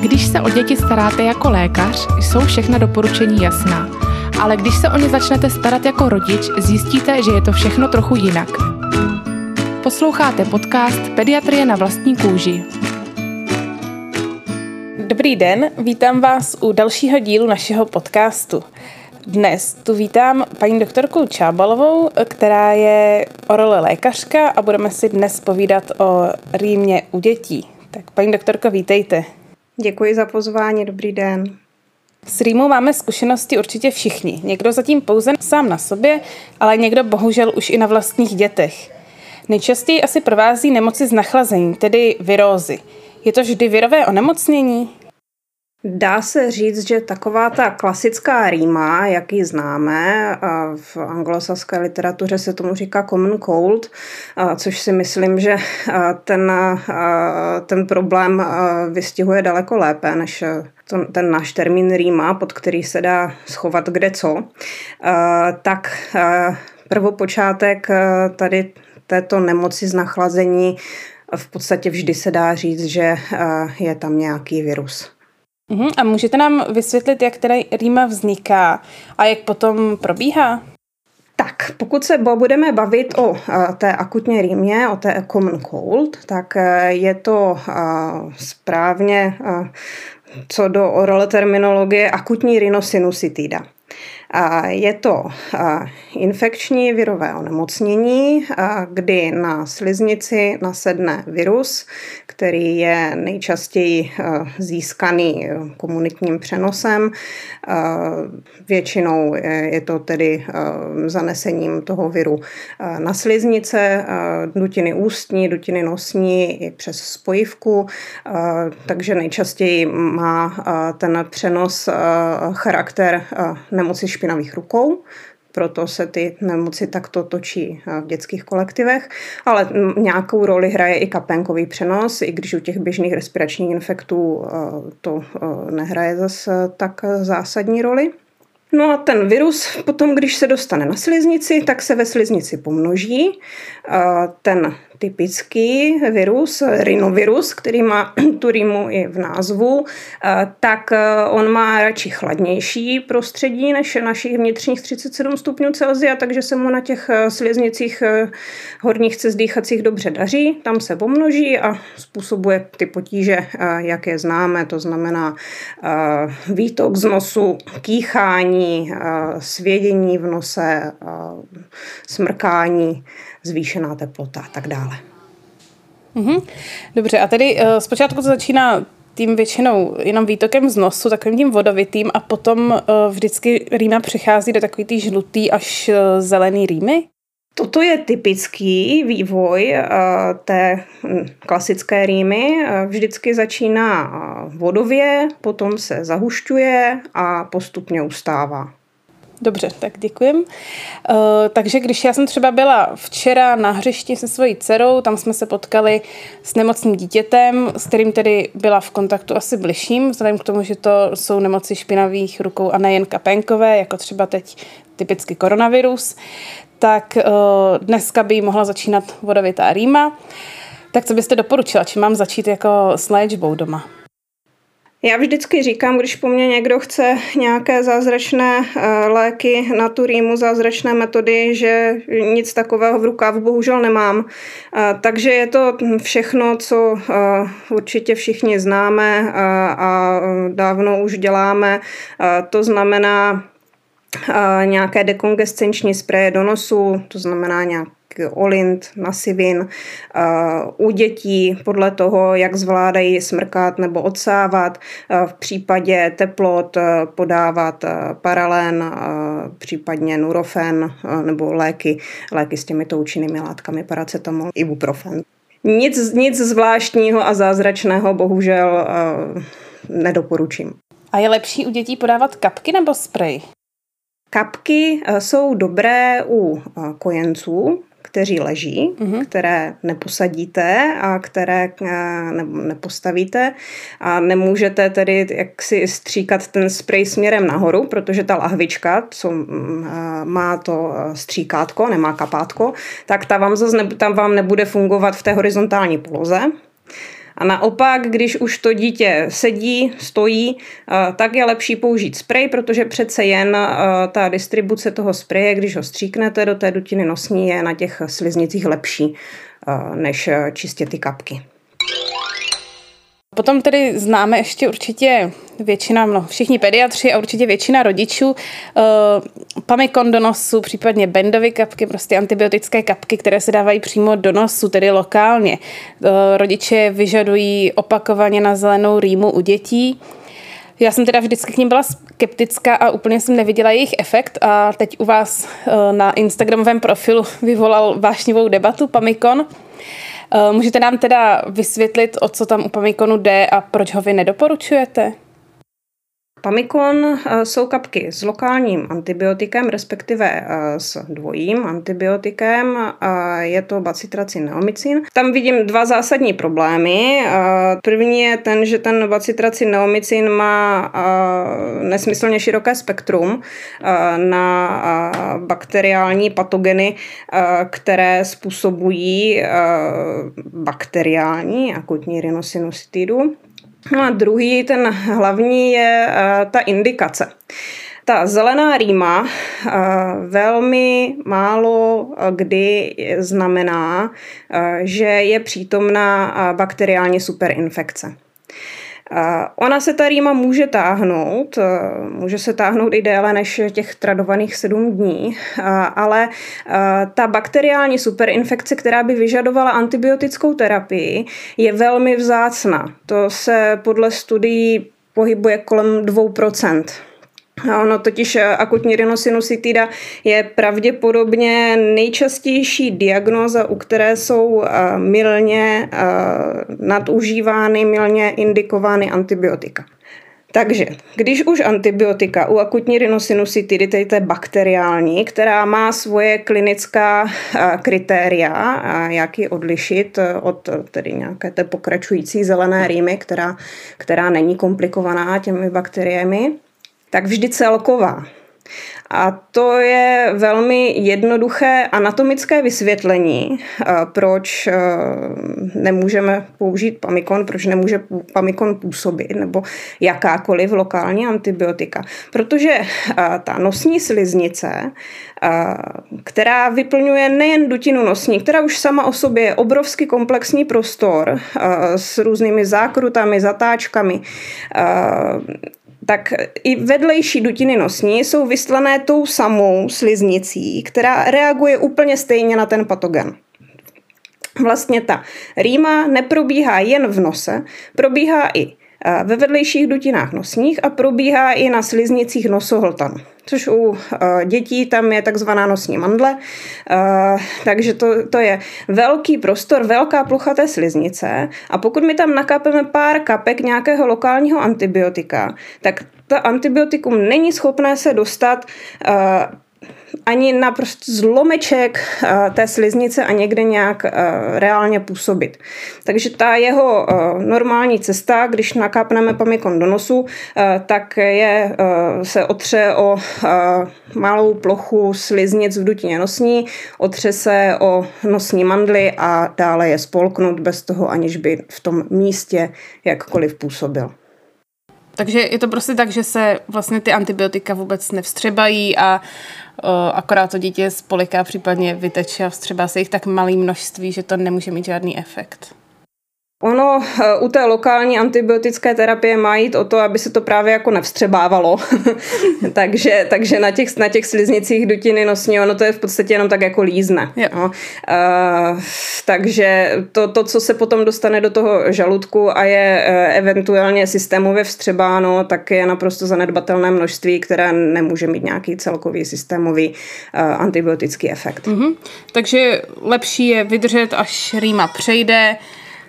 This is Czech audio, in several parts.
Když se o děti staráte jako lékař, jsou všechna doporučení jasná. Ale když se o ně začnete starat jako rodič, zjistíte, že je to všechno trochu jinak. Posloucháte podcast Pediatrie na vlastní kůži. Dobrý den, vítám vás u dalšího dílu našeho podcastu. Dnes tu vítám paní doktorku Čábalovou, která je orole lékařka a budeme si dnes povídat o rýmě u dětí. Tak paní doktorko, vítejte. Děkuji za pozvání, dobrý den. S rýmou máme zkušenosti určitě všichni. Někdo zatím pouze sám na sobě, ale někdo bohužel už i na vlastních dětech. Nejčastěji asi provází nemoci z nachlazení, tedy virózy. Je to vždy virové onemocnění? Dá se říct, že taková ta klasická rýma, jak ji známe, v anglosaské literatuře se tomu říká common cold, což si myslím, že ten, ten problém vystihuje daleko lépe než ten náš termín rýma, pod který se dá schovat kde co. Tak prvopočátek tady této nemoci z nachlazení v podstatě vždy se dá říct, že je tam nějaký virus. Uhum. A můžete nám vysvětlit, jak teda rýma vzniká a jak potom probíhá? Tak, pokud se budeme bavit o té akutní rýmě, o té common cold, tak e, je to správně co do role terminologie akutní rhinosinusitída. Je to infekční virové onemocnění, kdy na sliznici nasedne virus, který je nejčastěji získaný komunitním přenosem. Většinou je to tedy zanesením toho viru na sliznice, dutiny ústní, dutiny nosní i přes spojivku, takže nejčastěji má ten přenos charakter nemoci špinavých rukou, proto se ty nemoci takto točí v dětských kolektivech, ale nějakou roli hraje i kapenkový přenos, i když u těch běžných respiračních infektů to nehraje zase tak zásadní roli. No a ten virus potom, když se dostane na sliznici, tak se ve sliznici pomnoží. Ten typický virus, rinovirus, který má tu rýmu i v názvu, eh, tak eh, on má radši chladnější prostředí než našich vnitřních 37 stupňů Celsia, takže se mu na těch eh, sliznicích horních cest dýchacích dobře daří, tam se pomnoží a způsobuje ty potíže, jak je známe, to znamená výtok z nosu, kýchání, svědění v nose, smrkání, zvýšená teplota a tak dále. Mm-hmm. Dobře, a tedy uh, zpočátku to začíná tím většinou jenom výtokem z nosu, takovým tím vodovitým a potom uh, vždycky rýma přichází do takový ty žlutý až uh, zelený rýmy? Toto je typický vývoj uh, té hm, klasické rýmy. Vždycky začíná vodově, potom se zahušťuje a postupně ustává. Dobře, tak děkujem. Uh, takže když já jsem třeba byla včera na hřišti se svojí dcerou, tam jsme se potkali s nemocným dítětem, s kterým tedy byla v kontaktu asi bližším, vzhledem k tomu, že to jsou nemoci špinavých rukou a nejen kapenkové, jako třeba teď typicky koronavirus, tak uh, dneska by mohla začínat vodovitá rýma. Tak co byste doporučila? Či mám začít jako s léčbou doma? Já vždycky říkám, když po mně někdo chce nějaké zázračné eh, léky na tu rýmu, zázračné metody, že nic takového v rukávu bohužel nemám. Eh, takže je to všechno, co eh, určitě všichni známe a dávno už děláme. To znamená nějaké dekongescenční spreje do nosu, to znamená nějak olint, nasivin. U dětí podle toho, jak zvládají smrkat nebo odsávat, v případě teplot podávat paralen, případně nurofen nebo léky, léky s těmito účinnými látkami, paracetamol, ibuprofen. Nic, nic zvláštního a zázračného bohužel nedoporučím. A je lepší u dětí podávat kapky nebo sprej? Kapky jsou dobré u kojenců, kteří leží, mm-hmm. které neposadíte a které eh, ne, nepostavíte a nemůžete tedy jaksi stříkat ten sprej směrem nahoru, protože ta lahvička, co mm, eh, má to eh, stříkátko, nemá kapátko, tak ta vám zase ne, tam vám nebude fungovat v té horizontální poloze. A naopak, když už to dítě sedí, stojí, tak je lepší použít sprej, protože přece jen ta distribuce toho spreje, když ho stříknete do té dutiny nosní, je na těch sliznicích lepší než čistě ty kapky. Potom tedy známe ještě určitě většina, no, všichni pediatři a určitě většina rodičů uh, pamikon do nosu, případně bendovy kapky, prostě antibiotické kapky, které se dávají přímo do nosu, tedy lokálně. Uh, rodiče vyžadují opakovaně na zelenou rýmu u dětí. Já jsem teda vždycky k ním byla skeptická a úplně jsem neviděla jejich efekt a teď u vás uh, na Instagramovém profilu vyvolal vášnivou debatu Pamikon. Eh, můžete nám teda vysvětlit, o co tam u Pamikonu jde a proč ho vy nedoporučujete? Pamikon eh, jsou kapky s lokálním antibiotikem, respektive eh, s dvojím antibiotikem. Je to bacitracin neomicin. Tam vidím dva zásadní problémy. První je ten, že ten bacitracin neomicin má nesmyslně široké spektrum na bakteriální patogeny, které způsobují bakteriální akutní rhinosinusitídu. No a druhý, ten hlavní je uh, ta indikace. Ta zelená rýma uh, velmi málo kdy znamená, že je přítomná bakteriální superinfekce. Ona se ta rýma může táhnout, e, může se táhnout i déle než těch tradovaných sedm dní, ale e, ta bakteriální superinfekce, která by vyžadovala antibiotickou terapii, je velmi vzácná. To se podle studií pohybuje kolem 2%. Ono totiž eh, akutní rhinosinusitída je pravděpodobně nejčastější diagnóza, u které jsou eh, milně eh, nadužívány, milně indikovány antibiotika. Takže, když už antibiotika u akutní rhinosinusitídy, tedy té bakteriální, která má svoje klinická kritéria, jak ji odlišit od tedy nějaké té pokračující zelené rýmy, která, která není komplikovaná těmi bakteriemi, tak vždy celková. A to je velmi jednoduché anatomické vysvětlení, eh, proč eh, nemůžeme použít pamikon, proč nemůže pamikon působit, nebo jakákoliv lokální antibiotika. Protože eh, ta nosní sliznice, která vyplňuje nejen dutinu nosní, která už sama o sobě je obrovský komplexní prostor s různými zákrutami, zatáčkami, tak i vedlejší dutiny nosní jsou vyslané tou samou sliznicí, která reaguje úplně stejně na ten patogen. Vlastně ta rýma neprobíhá jen v nose, probíhá i ve vedlejších dutinách nosních a probíhá i na sliznicích nosohltanu což u dětí tam je takzvaná nosní mandle, takže to, to je velký prostor, velká plocha té sliznice. A pokud my tam nakápeme pár kapek nějakého lokálního antibiotika, tak ta antibiotikum není schopné se dostat ani na prostě zlomeček eh, té sliznice a někde nějak eh, reálně působit. Takže ta jeho eh, normální cesta, když nakápneme pamikon do nosu, tak je, se otře o malou plochu sliznic v dutině nosní, otře se o nosní mandly a dále je spolknout bez toho, aniž by v tom místě jakkoliv působil. Takže je to prostě tak, že se vlastně ty antibiotika vůbec nevstřebají a uh, akorát to dítě spoliká, případně vyteče a vstřebá se jich tak malé množství, že to nemůže mít žádný efekt. Ono eh, u té lokální antibiotické terapie má jít o to, aby se to právě jako nevstřebávalo. takže, takže na těch, na těch sliznicích dutiny nosní, ono to je v podstatě jenom tak jako lízne. No. Uh, takže to, to, co se potom dostane do toho žaludku a je uh, eventuálně systémově vstřebáno, tak je naprosto zanedbatelné množství, které nemůže mít nějaký celkový systémový uh, antibiotický efekt. Mm-hmm. Takže lepší je vydržet, až rýma přejde,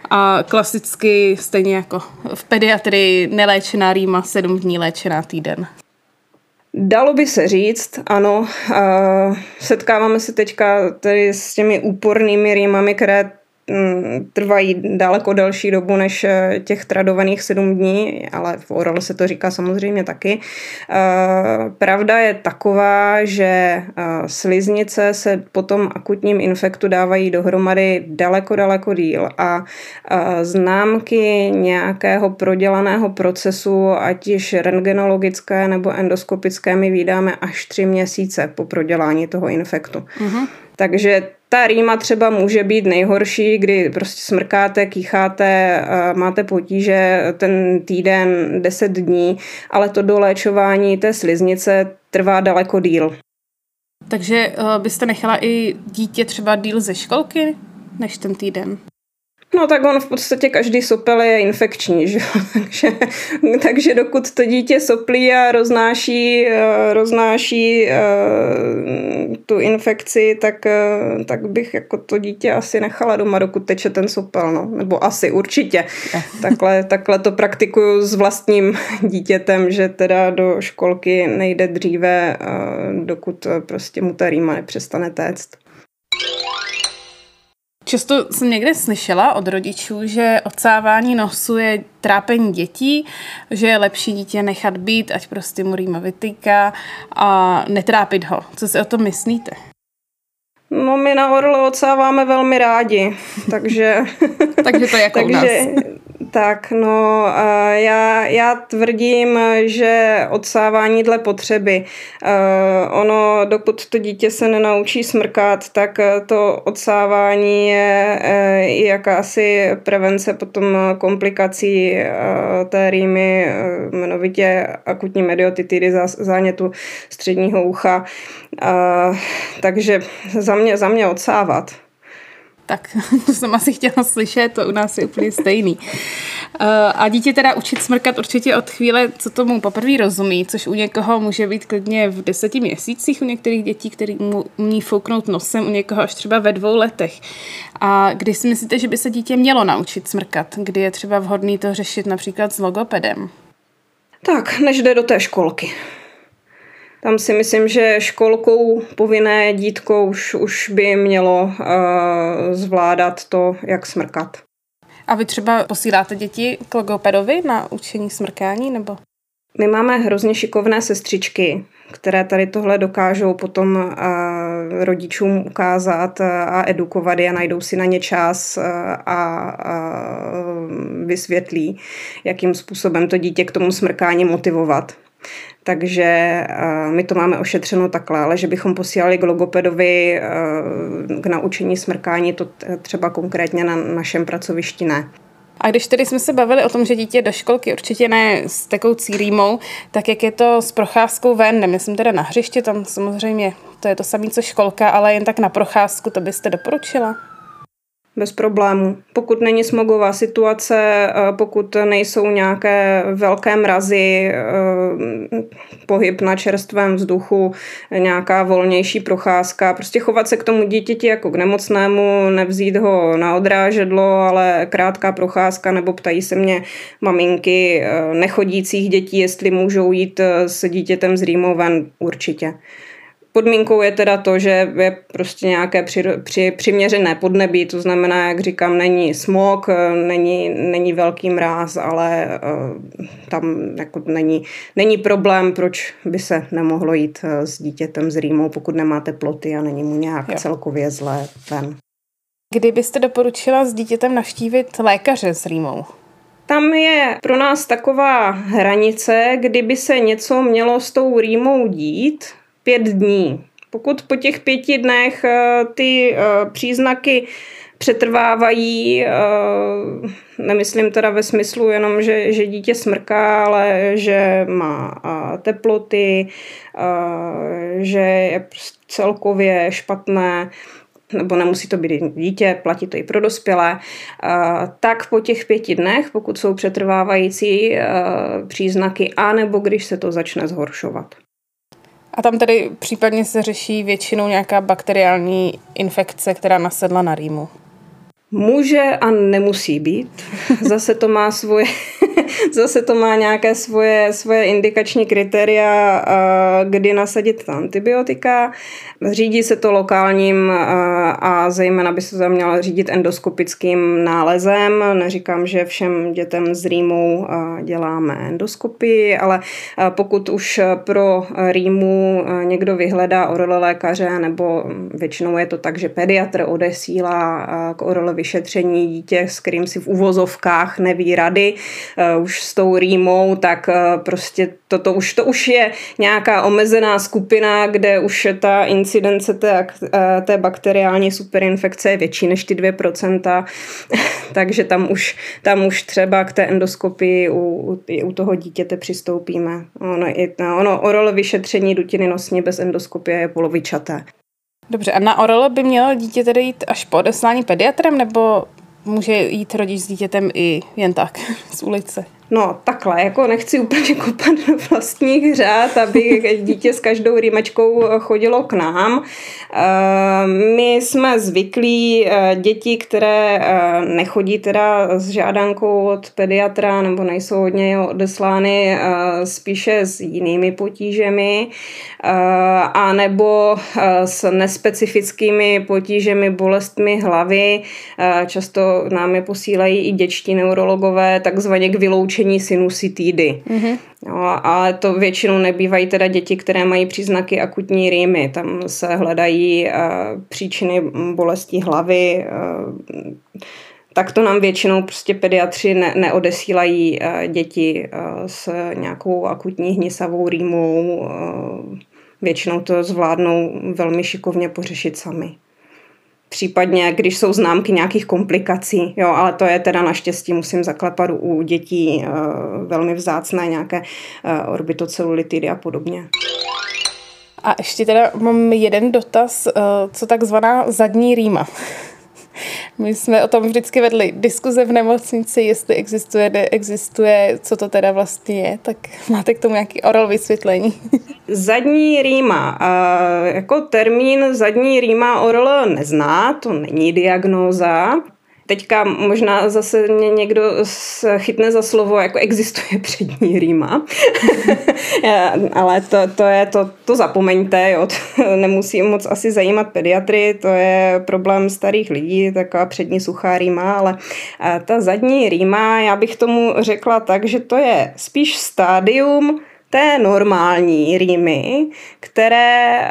a klasicky, stejně jako v pediatrii, neléčená rýma, sedm dní léčená týden. Dalo by se říct, ano. Setkáváme se teďka tedy s těmi úpornými rýmami, které trvají daleko delší dobu než eh, těch tradovaných sedm dní, ale v oral se to říká samozřejmě taky. Pravda je taková, že sliznice se po tom akutním infektu dávají dohromady daleko, daleko díl a známky nějakého prodělaného procesu, ať již rentgenologické nebo endoskopické, my vydáme až tři měsíce po prodělání toho infektu. Mm-hmm. Takže ta rýma třeba může být nejhorší, kdy prostě smrkáte, kýcháte, máte potíže ten týden, 10 dní, ale to doléčování té sliznice trvá daleko díl. Takže eh, byste nechala i dítě třeba díl ze školky než ten týden? No tak on v podstatě každý sopel je infekční, že? takže, takže dokud to dítě soplí a roznáší, eh, roznáší uh, tu infekci, tak, uh, tak bych jako to dítě asi nechala doma, dokud teče ten sopel, no. nebo asi určitě. takhle, takhle to praktikuju s vlastním dítětem, že teda do školky nejde dříve, dokud prostě mu ta rýma nepřestane téct. Často jsem někde slyšela od rodičů, že odsávání nosu je trápení dětí, že je lepší dítě nechat být, ať prostě mu rýma vytýká a netrápit ho. Co si o tom myslíte? No my na Orle odsáváme velmi rádi, takže... takže to je jako takže, u nás. Tak, no, já, já tvrdím, že odsávání dle potřeby. Ono, dokud to dítě se nenaučí smrkat, tak to odsávání je i jakási prevence potom komplikací té rýmy, jmenovitě akutní mediotitidy zánětu středního ucha. Takže za mě, za mě odsávat. Tak to jsem asi chtěla slyšet, to u nás je úplně stejný. Eh, a dítě teda učit smrkat určitě od chvíle, co tomu poprvé rozumí, což u někoho může být klidně v deseti měsících, u některých dětí, který mu umí fouknout nosem, u někoho až třeba ve dvou letech. A kdy si myslíte, že by se dítě mělo naučit smrkat? Kdy je třeba vhodný to řešit například s logopedem? Tak, než jde do té školky. Tam si myslím, že školkou povinné dítko už, už by mělo uh, zvládat to, jak smrkat. A vy třeba posíláte děti k logopedovi na učení smrkání, nebo? My máme hrozně šikovné sestřičky, které tady tohle dokážou potom uh, rodičům ukázat a edukovat je, najdou si na ně čas uh, a uh, vysvětlí, jakým způsobem to dítě k tomu smrkání motivovat. Takže eh, my to máme ošetřeno takhle, ale že bychom posílali k logopedovi eh, k naučení smrkání, to třeba konkrétně na našem pracovišti ne. A když tedy jsme se bavili o tom, že dítě do školky určitě ne s tekoucí rýmou, tak jak je to s procházkou ven, nemyslím teda na hřiště, tam samozřejmě to je to samé, co školka, ale jen tak na procházku, to byste doporučila? Bez problému. Pokud není smogová situace, eh, pokud nejsou nějaké velké mrazy, eh, pohyb na čerstvém vzduchu, nějaká volnější procházka, prostě chovat se k tomu dítěti jako k nemocnému, nevzít ho na odrážedlo, ale krátká procházka, nebo ptají se mě maminky eh, nechodících dětí, jestli můžou jít s dítětem z rýmou ven, určitě. Podmínkou je teda to, že je prostě nějaké při, při, přiměřené podnebí, to znamená, jak říkám, není smog, není, není velký mráz, ale uh, tam jako není, není problém, proč by se nemohlo jít uh, s dítětem z rýmou, pokud nemá teploty a není mu nějak jo. celkově zlé ven. Kdy byste doporučila s dítětem navštívit lékaře s rýmou? Tam je pro nás taková hranice, kdyby se něco mělo s tou rýmou dít, pět dní. Pokud po těch pěti dnech eh, ty eh, příznaky přetrvávají, eh, nemyslím teda ve smyslu jenom, že, že dítě smrká, ale že má teploty, že je celkově špatné, nebo nemusí to být dítě, platí to i pro dospělé, tak po těch pěti dnech, pokud jsou přetrvávající příznaky, anebo když se to začne zhoršovat. A tam tedy případně se řeší většinou nějaká bakteriální infekce, která nasedla na rýmu. Může a nemusí být. Zase to má svoje, zase to má nějaké svoje, svoje indikační kritéria, kdy nasadit ta antibiotika. Řídí se to lokálním a zejména by se to mělo řídit endoskopickým nálezem. Neříkám, že všem dětem s rýmou děláme endoskopii, ale pokud už pro rýmu někdo vyhledá orole lékaře, nebo většinou je to tak, že pediatr odesílá k orole vyšetření dítě, s kterým si v uvozovkách neví rady, už s tou rýmou, tak prostě toto už, to už je nějaká omezená skupina, kde už ta incidence té, té bakteriální superinfekce je větší než ty 2%, takže tam už, tam už třeba k té endoskopii u, u toho dítěte přistoupíme. Ono, ono oral vyšetření dutiny nosní bez endoskopie je polovičaté. Dobře, a na oral by mělo dítě tedy jít až po odeslání pediatrem, nebo může jít rodič s dítětem i jen tak z ulice? No takhle, jako nechci úplně kopat do vlastních řád, aby dítě s každou rýmečkou chodilo k nám. Eh, my jsme zvyklí eh, děti, které eh, nechodí teda s žádankou od pediatra nebo nejsou hodně odeslány spíše s jinými potížemi a nebo s nespecifickými potížemi, bolestmi hlavy. Často nám je posílají i děčtí neurologové takzvaně k vyloučení vyloučení sinusitidy. Mm-hmm. No, ale to většinou nebývají teda děti, které mají příznaky akutní rýmy. Tam se hledají uh, příčiny bolesti hlavy, uh, tak to nám většinou prostě pediatři ne, neodesílají uh, děti uh, s nějakou akutní hnisavou rýmou. Uh, většinou to zvládnou velmi šikovně pořešit sami případně když jsou známky nějakých komplikací, jo, ale to je teda naštěstí, musím zaklepat u dětí uh, velmi vzácné nějaké uh, orbitocelulitidy a podobně. A ještě teda mám jeden dotaz, uh, co takzvaná zadní rýma. My jsme o tom vždycky vedli diskuze v nemocnici, jestli existuje, neexistuje, co to teda vlastně je, tak máte k tomu nějaký oral vysvětlení. Zadní rýma. Jako termín zadní rýma oral nezná, to není diagnóza. Teďka možná zase mě někdo chytne za slovo, jako existuje přední rýma. Ale to, to, je, to, to zapomeňte, jo. To nemusí moc asi zajímat pediatry, to je problém starých lidí, taková přední suchá rýma, ale ta zadní rýma, já bych tomu řekla tak, že to je spíš stádium té normální rýmy, které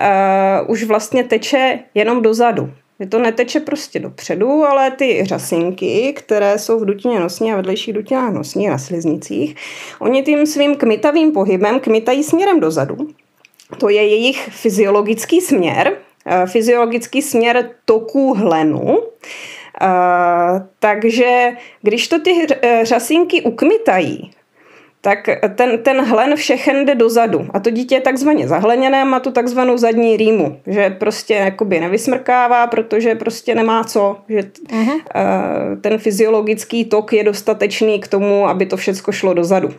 uh, už vlastně teče jenom dozadu. Že to neteče prostě dopředu, ale ty řasinky, které jsou v dutině nosní a vedlejších dutinách nosní na sliznicích, oni tím svým kmitavým pohybem kmitají směrem dozadu. To je jejich fyziologický směr, eh, fyziologický směr toku hlenu. Uh, takže když to ty řasinky ukmitají, tak ten, ten hlen všechen jde dozadu. A to dítě je takzvaně zahleněné, má tu takzvanou zadní rýmu, že prostě jakoby nevysmrkává, protože prostě nemá co, že uh-huh. ten fyziologický tok je dostatečný k tomu, aby to všechno šlo dozadu.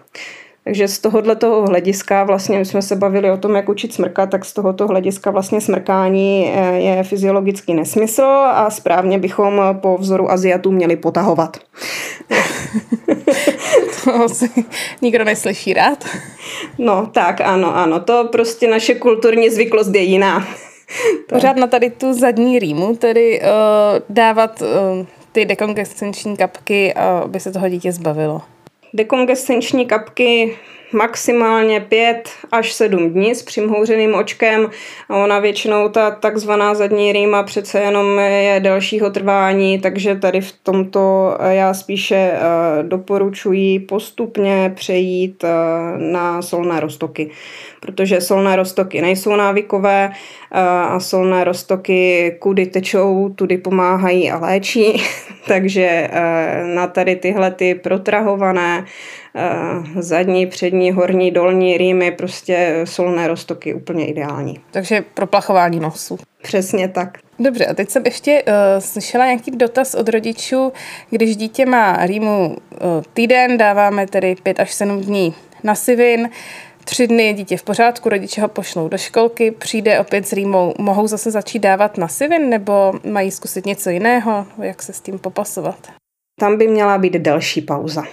Takže z tohohle toho hlediska vlastně my jsme se bavili o tom, jak učit smrkat, tak z tohoto hlediska vlastně smrkání eh, je fyziologický nesmysl a správně bychom po vzoru Aziatů měli potahovat. to asi nikdo neslyší rád. No tak, ano, ano. To prostě naše kulturní zvyklost je jiná. Pořád na tady tu zadní rýmu, tedy uh, dávat uh, ty dekongescenční kapky, aby se toho dítě zbavilo dekongescenční kapky maximálně 5 až 7 dní s přimhouřeným očkem. Ona většinou ta takzvaná zadní rýma přece jenom je delšího trvání, takže tady v tomto já spíše eh, doporučuji postupně přejít eh, na solné roztoky, protože solné roztoky nejsou návykové eh, a solné roztoky kudy tečou, tudy pomáhají a léčí, takže na tady tyhle ty protrahované Eh, zadní, přední, horní, dolní rýmy, prostě solné roztoky úplně ideální. Takže pro plachování nosu. Přesně tak. Dobře, a teď jsem ještě uh, slyšela nějaký dotaz od rodičů, když dítě má rýmu uh, týden, dáváme tedy 5 až 7 dní na sivin, Tři dny je dítě v pořádku, rodiče ho pošlou do školky, přijde opět s rýmou. Mohou zase začít dávat na sivin nebo mají zkusit něco jiného? Jak se s tím popasovat? Tam by měla být delší pauza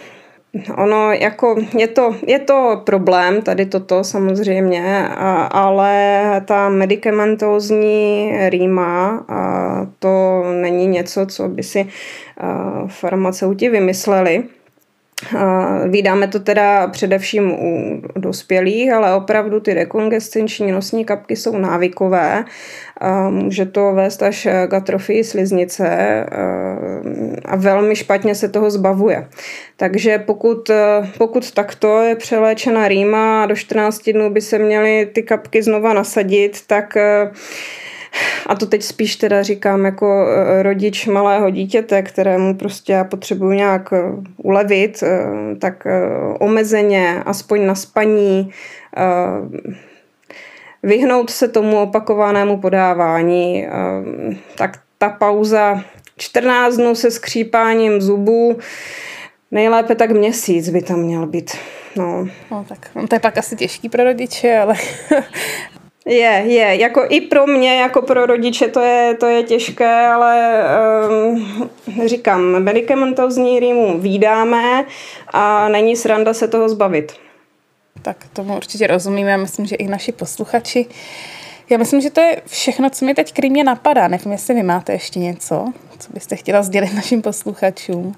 Ono jako je to, je to problém, tady toto samozřejmě, ale ta medicamentózní rýma to není něco, co by si farmaceuti vymysleli. Vídáme to teda především u dospělých, ale opravdu ty rekongescenční nosní kapky jsou návykové. Může to vést až k atrofii sliznice a velmi špatně se toho zbavuje. Takže pokud, pokud takto je přeléčena rýma a do 14 dnů by se měly ty kapky znova nasadit, tak a to teď spíš teda říkám jako e, rodič malého dítěte, kterému prostě já potřebuji nějak e, ulevit, e, tak omezeně, aspoň na spaní, vyhnout se tomu opakovanému podávání, tak ta pauza 14 dnů se skřípáním zubů, nejlépe tak měsíc by tam měl být. No. no tak to je pak asi těžký pro rodiče, ale je, je. Jako i pro mě, jako pro rodiče to je, to je těžké, ale um, říkám, medicamentozní rýmu výdáme a není sranda se toho zbavit. Tak tomu určitě rozumíme, myslím, že i naši posluchači. Já myslím, že to je všechno, co mi teď krýmě napadá. Nevím, jestli vy máte ještě něco, co byste chtěla sdělit našim posluchačům.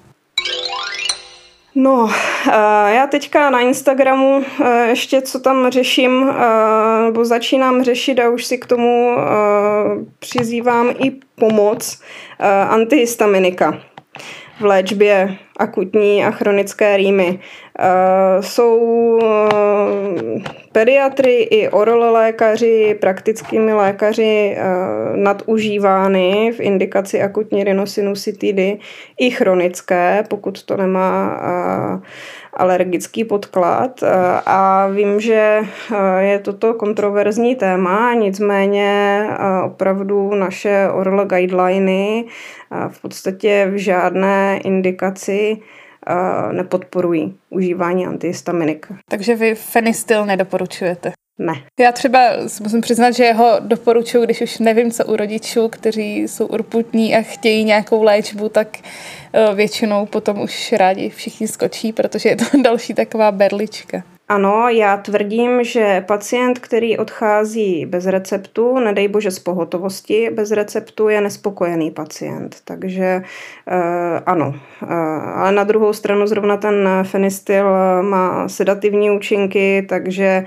No, eh, já teďka na Instagramu eh, ještě co tam řeším, eh, nebo začínám řešit a už si k tomu přizývám i pomoc antihistaminika v léčbě akutní a chronické rýmy. Jsou pediatry i lékaři, praktickými lékaři nadužívány v indikaci akutní rinosinusitidy i chronické, pokud to nemá alergický podklad a vím, že je toto kontroverzní téma, nicméně opravdu naše oral guideliny v podstatě v žádné indikaci nepodporují užívání antihistaminik. Takže vy fenistyl nedoporučujete? Ne. Já třeba musím přiznat, že jeho doporučuji, když už nevím, co u rodičů, kteří jsou urputní a chtějí nějakou léčbu, tak eh, většinou potom už rádi všichni skočí, protože je to další taková berlička. Ano, já tvrdím, že pacient, který odchází bez receptu, nedej bože z pohotovosti, bez receptu je nespokojený pacient. Takže uh, ano. Uh, ale na druhou stranu zrovna ten fenistyl má sedativní účinky, takže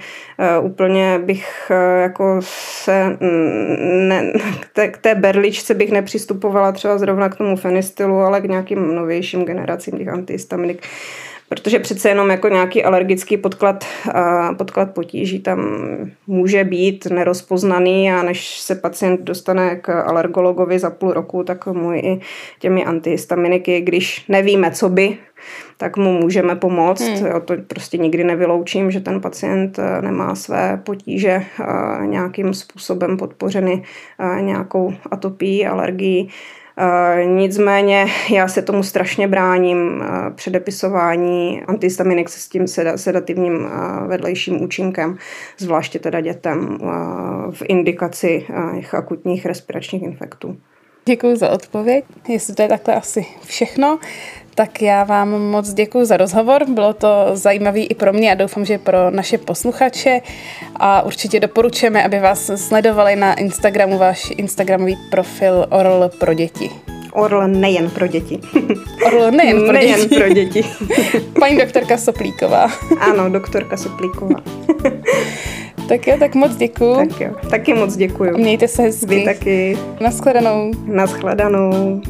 úplně bych jako se ne, k, té, k té berličce bych nepřistupovala třeba zrovna k tomu fenistylu, ale k nějakým novějším generacím těch antihistaminik protože přece jenom jako nějaký alergický podklad, podklad potíží tam může být nerozpoznaný a než se pacient dostane k alergologovi za půl roku, tak mu i těmi antihistaminiky, když nevíme, co by, tak mu můžeme pomoct. Hmm. Jo, to prostě nikdy nevyloučím, že ten pacient e, nemá své potíže e, nějakým způsobem podpořeny e, nějakou atopii, alergii Nicméně já se tomu strašně bráním předepisování antihistaminik se s tím sedativním vedlejším účinkem, zvláště teda dětem v indikaci akutních respiračních infektů. Děkuji za odpověď. Jestli to je takhle asi všechno, tak já vám moc děkuji za rozhovor. Bylo to zajímavý i pro mě a doufám, že pro naše posluchače. A určitě doporučujeme, aby vás sledovali na Instagramu váš Instagramový profil Orl pro děti. Orl nejen pro děti. Orl nejen pro nejen děti. pro děti. Paní doktorka Soplíková. Ano, doktorka Soplíková. Tak jo, tak moc děkuji. Tak jo, taky moc děkuji. Mějte se hezky. Vy taky. Naschledanou. Naschledanou.